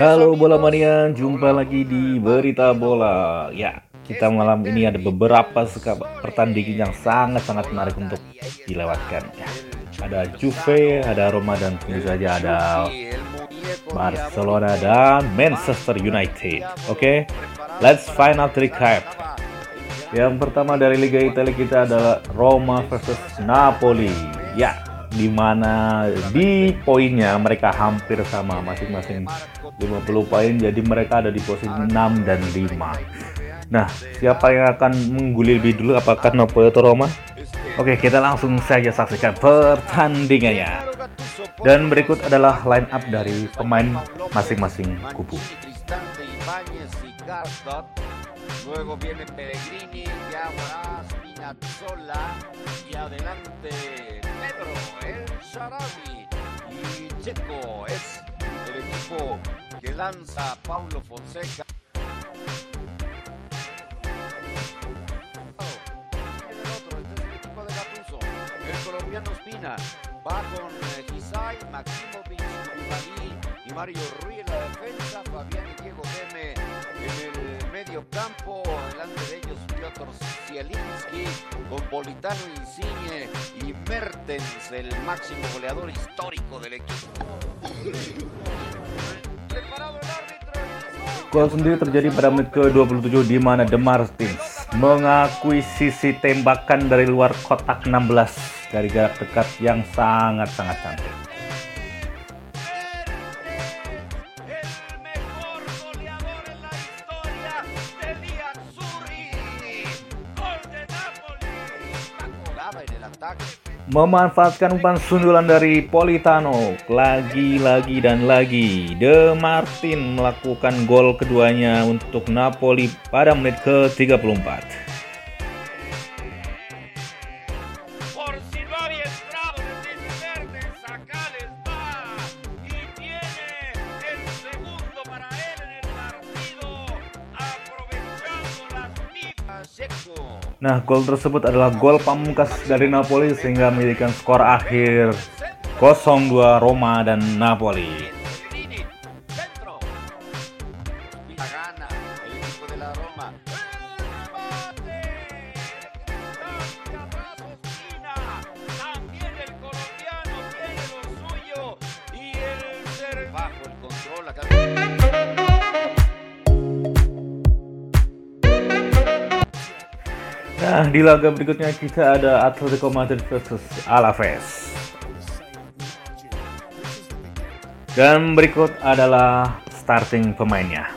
Halo bola mania, jumpa lagi di Berita Bola. Ya, kita malam ini ada beberapa pertandingan yang sangat-sangat menarik untuk dilewatkan. Ya, ada Juve, ada Roma dan tentu saja ada Barcelona dan Manchester United. Oke, okay? let's find out recap. Yang pertama dari Liga Italia kita adalah Roma versus Napoli. Ya, di mana di poinnya mereka hampir sama masing-masing. 50 poin jadi mereka ada di posisi 6 dan 5 nah siapa yang akan mengguli lebih dulu? Apakah Napoli atau Roma? Oke kita langsung saja saksikan pertandingannya. Dan berikut adalah line up dari pemain masing-masing kubu. Luego viene Pellegrini, Spinazzola y adelante Pedro, el Sharabi y Checo es el equipo que lanza Paulo Fonseca. El colombiano Espina va con Gisay, Maximovic, Koulibaly y Mario Ruiz en la defensa, Fabián y Diego Geme en el medio campo, delante de Piotr Zielinski, con Politano Insigne y Mertens, el máximo goleador histórico del equipo. Gol sendiri terjadi pada menit ke-27 di mana The Martins mengakuisisi tembakan dari luar kotak 16 dari jarak dekat yang sangat-sangat cantik. Memanfaatkan umpan sundulan dari Politano. Lagi-lagi dan lagi De Martin melakukan gol keduanya untuk Napoli pada menit ke-34 Nah, gol tersebut adalah gol pamungkas dari Napoli sehingga memiliki skor akhir 0-2 Roma dan Napoli. Nah, di laga berikutnya kita ada Atletico Madrid versus Alaves. Dan berikut adalah starting pemainnya.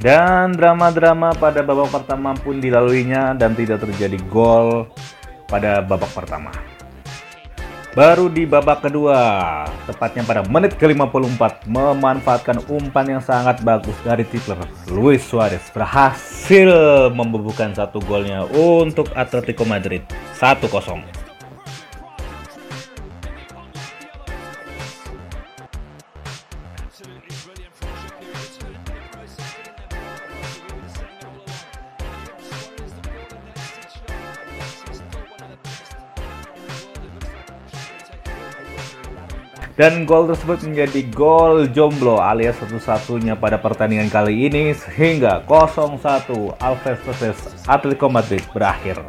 Dan drama-drama pada babak pertama pun dilaluinya dan tidak terjadi gol pada babak pertama. Baru di babak kedua, tepatnya pada menit ke-54, memanfaatkan umpan yang sangat bagus dari tipler Luis Suarez berhasil membubuhkan satu golnya untuk Atletico Madrid. 1-0. Dan gol tersebut menjadi gol jomblo alias satu-satunya pada pertandingan kali ini sehingga 0-1 Alves versus Atletico Madrid berakhir.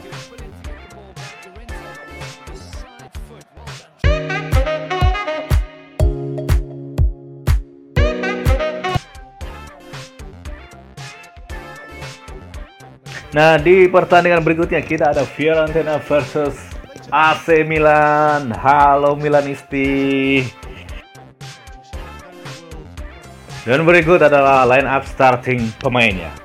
Nah, di pertandingan berikutnya kita ada Fiorentina versus AC Milan. Halo Milanisti. Dan berikut adalah line up starting pemainnya.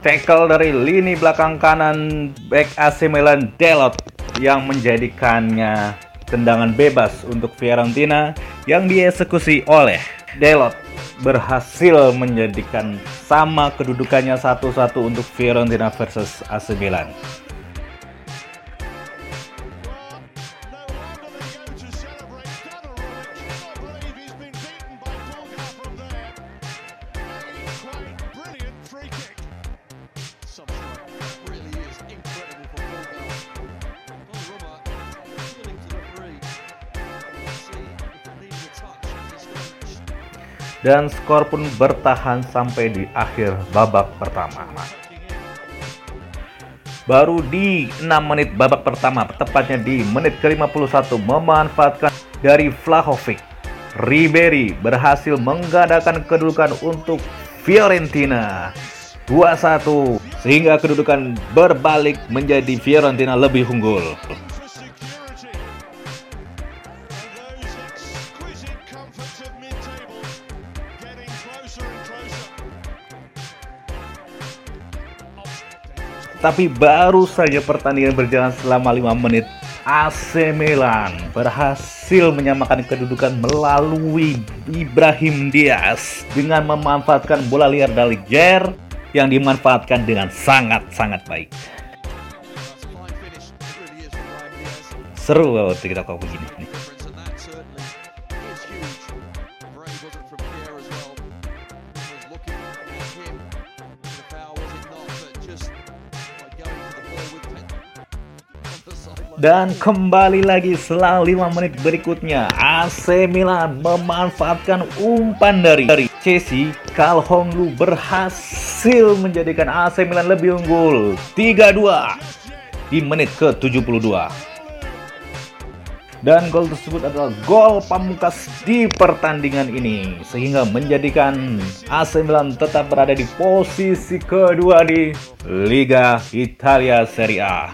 tackle dari lini belakang kanan back AC Milan Delot yang menjadikannya tendangan bebas untuk Fiorentina yang dieksekusi oleh Delot berhasil menjadikan sama kedudukannya satu-satu untuk Fiorentina versus AC Milan. Dan skor pun bertahan sampai di akhir babak pertama. Baru di 6 menit babak pertama, tepatnya di menit ke-51 memanfaatkan dari Vlahovic. Ribery berhasil menggandakan kedudukan untuk Fiorentina 2-1 sehingga kedudukan berbalik menjadi Fiorentina lebih unggul. Tapi baru saja pertandingan berjalan selama 5 menit, AC Milan berhasil menyamakan kedudukan melalui Ibrahim Diaz dengan memanfaatkan bola liar dari Jer yang dimanfaatkan dengan sangat-sangat baik. Seru kalau kita kau begini nih. Dan kembali lagi setelah 5 menit berikutnya AC Milan memanfaatkan umpan dari, dari Chelsea. Kalhonglu berhasil menjadikan AC Milan lebih unggul. 3-2 di menit ke-72 dan gol tersebut adalah gol pamungkas di pertandingan ini sehingga menjadikan AC Milan tetap berada di posisi kedua di Liga Italia Serie A.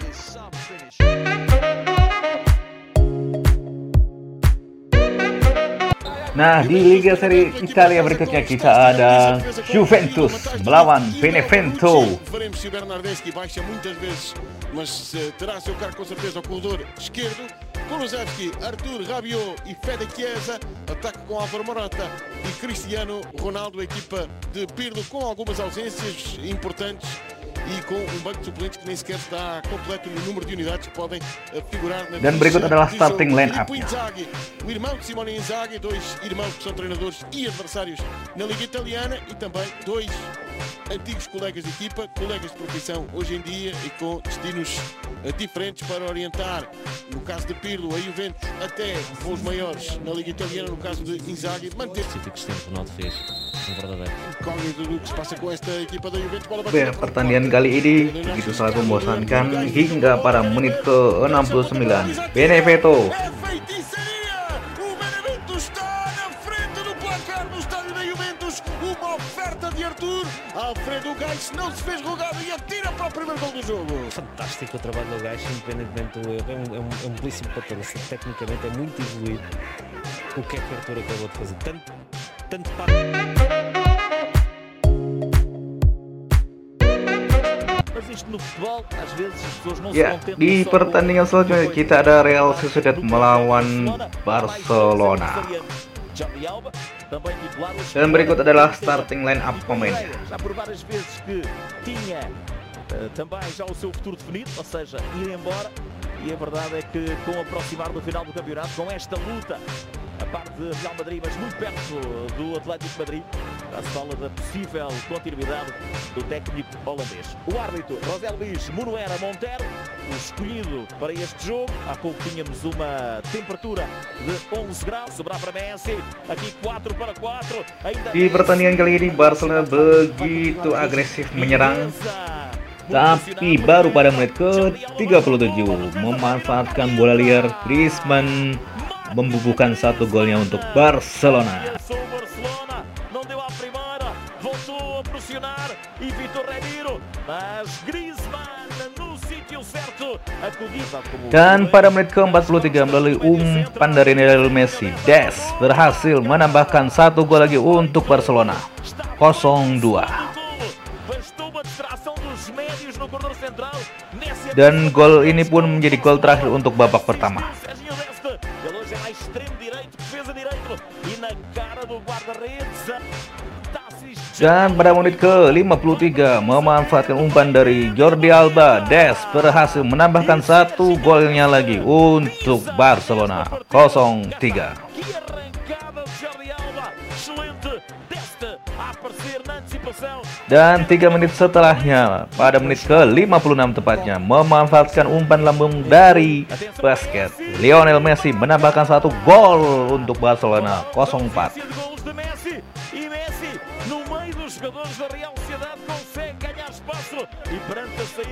Nah, di Liga Serie Italia berikutnya kita ada Juventus melawan Benevento. Veremos se o Bernardeschi baixa muitas vezes, mas terá seu cargo com certeza ao corredor esquerdo. Kulusevski, Arthur Rabiot e Fede Chiesa, ataque com Álvaro Morata e Cristiano Ronaldo, equipa de Pirlo com algumas ausências importantes e com um banco de suplentes que nem sequer está completo no número de unidades que podem eh, figurar na Dan adalah starting line-up. O irmão de Simone Inzaghi, dois irmãos que são treinadores e adversários na Liga Italiana e também dois antigos colegas de equipa, colegas de profissão hoje em dia e com destinos eh, diferentes para orientar, no caso de Pirlo, a Juventus, até os maiores na Liga Italiana, no caso de Inzaghi, manter... O que Ronaldo fez, verdadeiro. Incógnito do que se passa com esta equipa da Juventus, bola batida... Pertandingan kali ini begitu sangat membosankan hingga pada menit ke-69. Benevento Alfredo Gais não se fez rogado e atira para o primeiro gol do jogo. Fantástico o trabalho do Gais, independentemente do erro. É um, é um, é um belíssimo patrão. Tecnicamente é muito evoluído. O que é que o Arthur acabou de fazer? Tanto, tanto para. Ya, di pertandingan selanjutnya kita ada Real Sociedad melawan Barcelona. Dan berikut adalah starting line up pemainnya. Também já o seu futuro definido, ou seja, ir embora. E a verdade é que com o aproximar do final do campeonato, com esta luta a parte de Real Madrid, mas muito perto do Atlético Madrid. Já se fala da possível continuidade do técnico holandês. O árbitro, José Luís Montero, o escolhido para este jogo. Há pouco tínhamos uma temperatura de 11 graus, sobrar para Messi. Aqui 4 para 4. Ainda Di pertandingan kali ini Barcelona begitu agresif menyerang tapi baru pada menit ke-37 memanfaatkan bola liar Griezmann membubuhkan satu golnya untuk Barcelona. Dan pada menit ke-43 melalui umpan dari Lionel Messi, Des berhasil menambahkan satu gol lagi untuk Barcelona. 0-2. Dan gol ini pun menjadi gol terakhir untuk babak pertama. Dan pada menit ke-53 memanfaatkan umpan dari Jordi Alba, Des berhasil menambahkan satu golnya lagi untuk Barcelona 0-3. Dan tiga menit setelahnya, pada menit ke-56 tepatnya, memanfaatkan umpan lambung dari basket. Lionel Messi menambahkan satu gol untuk Barcelona 0-4.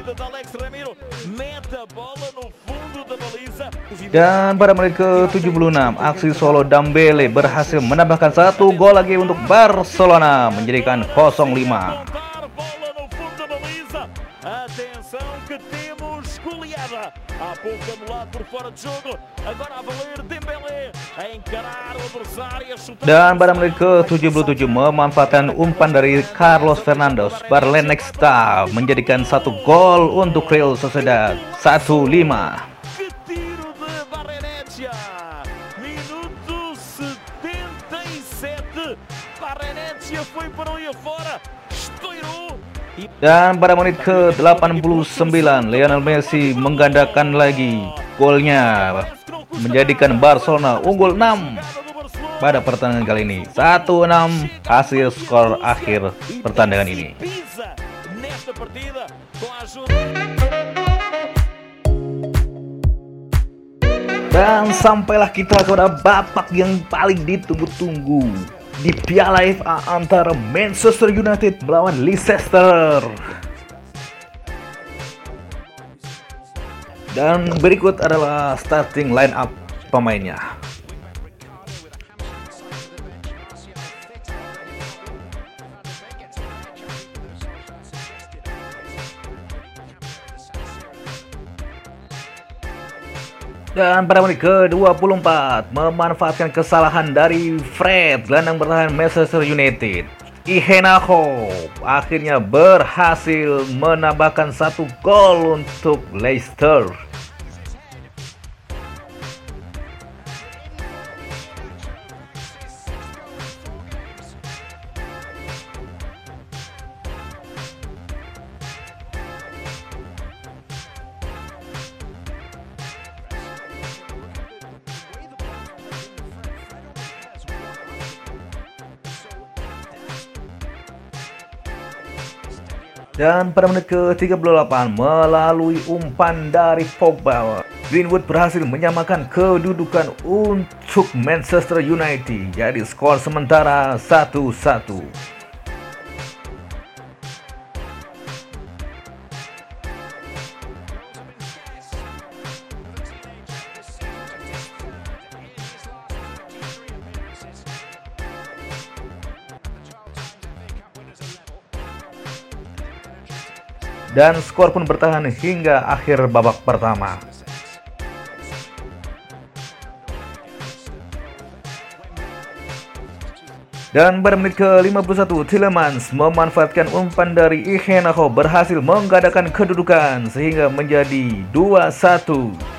Perante a saída de Alex Ramiro mete a bola no fundo da baliza. Dan pada menit ke-76, aksi solo Dambele berhasil menambahkan satu gol lagi untuk Barcelona menjadikan 0-5. Atenção que temos goleada. Há pouco anulado por fora de jogo. Agora a valer Dembélé Dan pada menit ke-77 memanfaatkan umpan dari Carlos Fernandes, Barlenexta menjadikan satu gol untuk Real Sociedad 1-5. foi para o fora, estourou dan pada menit ke-89 Lionel Messi menggandakan lagi golnya menjadikan Barcelona unggul 6 pada pertandingan kali ini 1-6 hasil skor akhir pertandingan ini dan sampailah kita kepada babak yang paling ditunggu-tunggu di Piala FA antara Manchester United melawan Leicester. Dan berikut adalah starting line up pemainnya. Dan pada menit ke-24 memanfaatkan kesalahan dari Fred gelandang bertahan Manchester United. Iheanacho akhirnya berhasil menambahkan satu gol untuk Leicester. Dan pada menit ke-38 melalui umpan dari Pogba, Greenwood berhasil menyamakan kedudukan untuk Manchester United. Jadi skor sementara 1-1. Dan skor pun bertahan hingga akhir babak pertama. Dan pada menit ke-51, Tillemans memanfaatkan umpan dari Iheanacho berhasil menggadaikan kedudukan sehingga menjadi 2-1.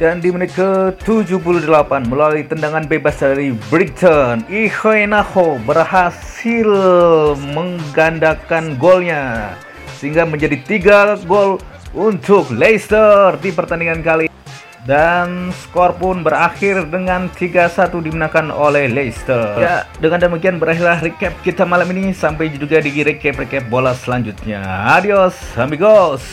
Dan di menit ke-78 melalui tendangan bebas dari Brighton, Iheanacho berhasil menggandakan golnya sehingga menjadi tiga gol untuk Leicester di pertandingan kali dan skor pun berakhir dengan 3-1 dimenangkan oleh Leicester. Ya, dengan demikian berakhirlah recap kita malam ini. Sampai juga di recap-recap bola selanjutnya. Adios, amigos.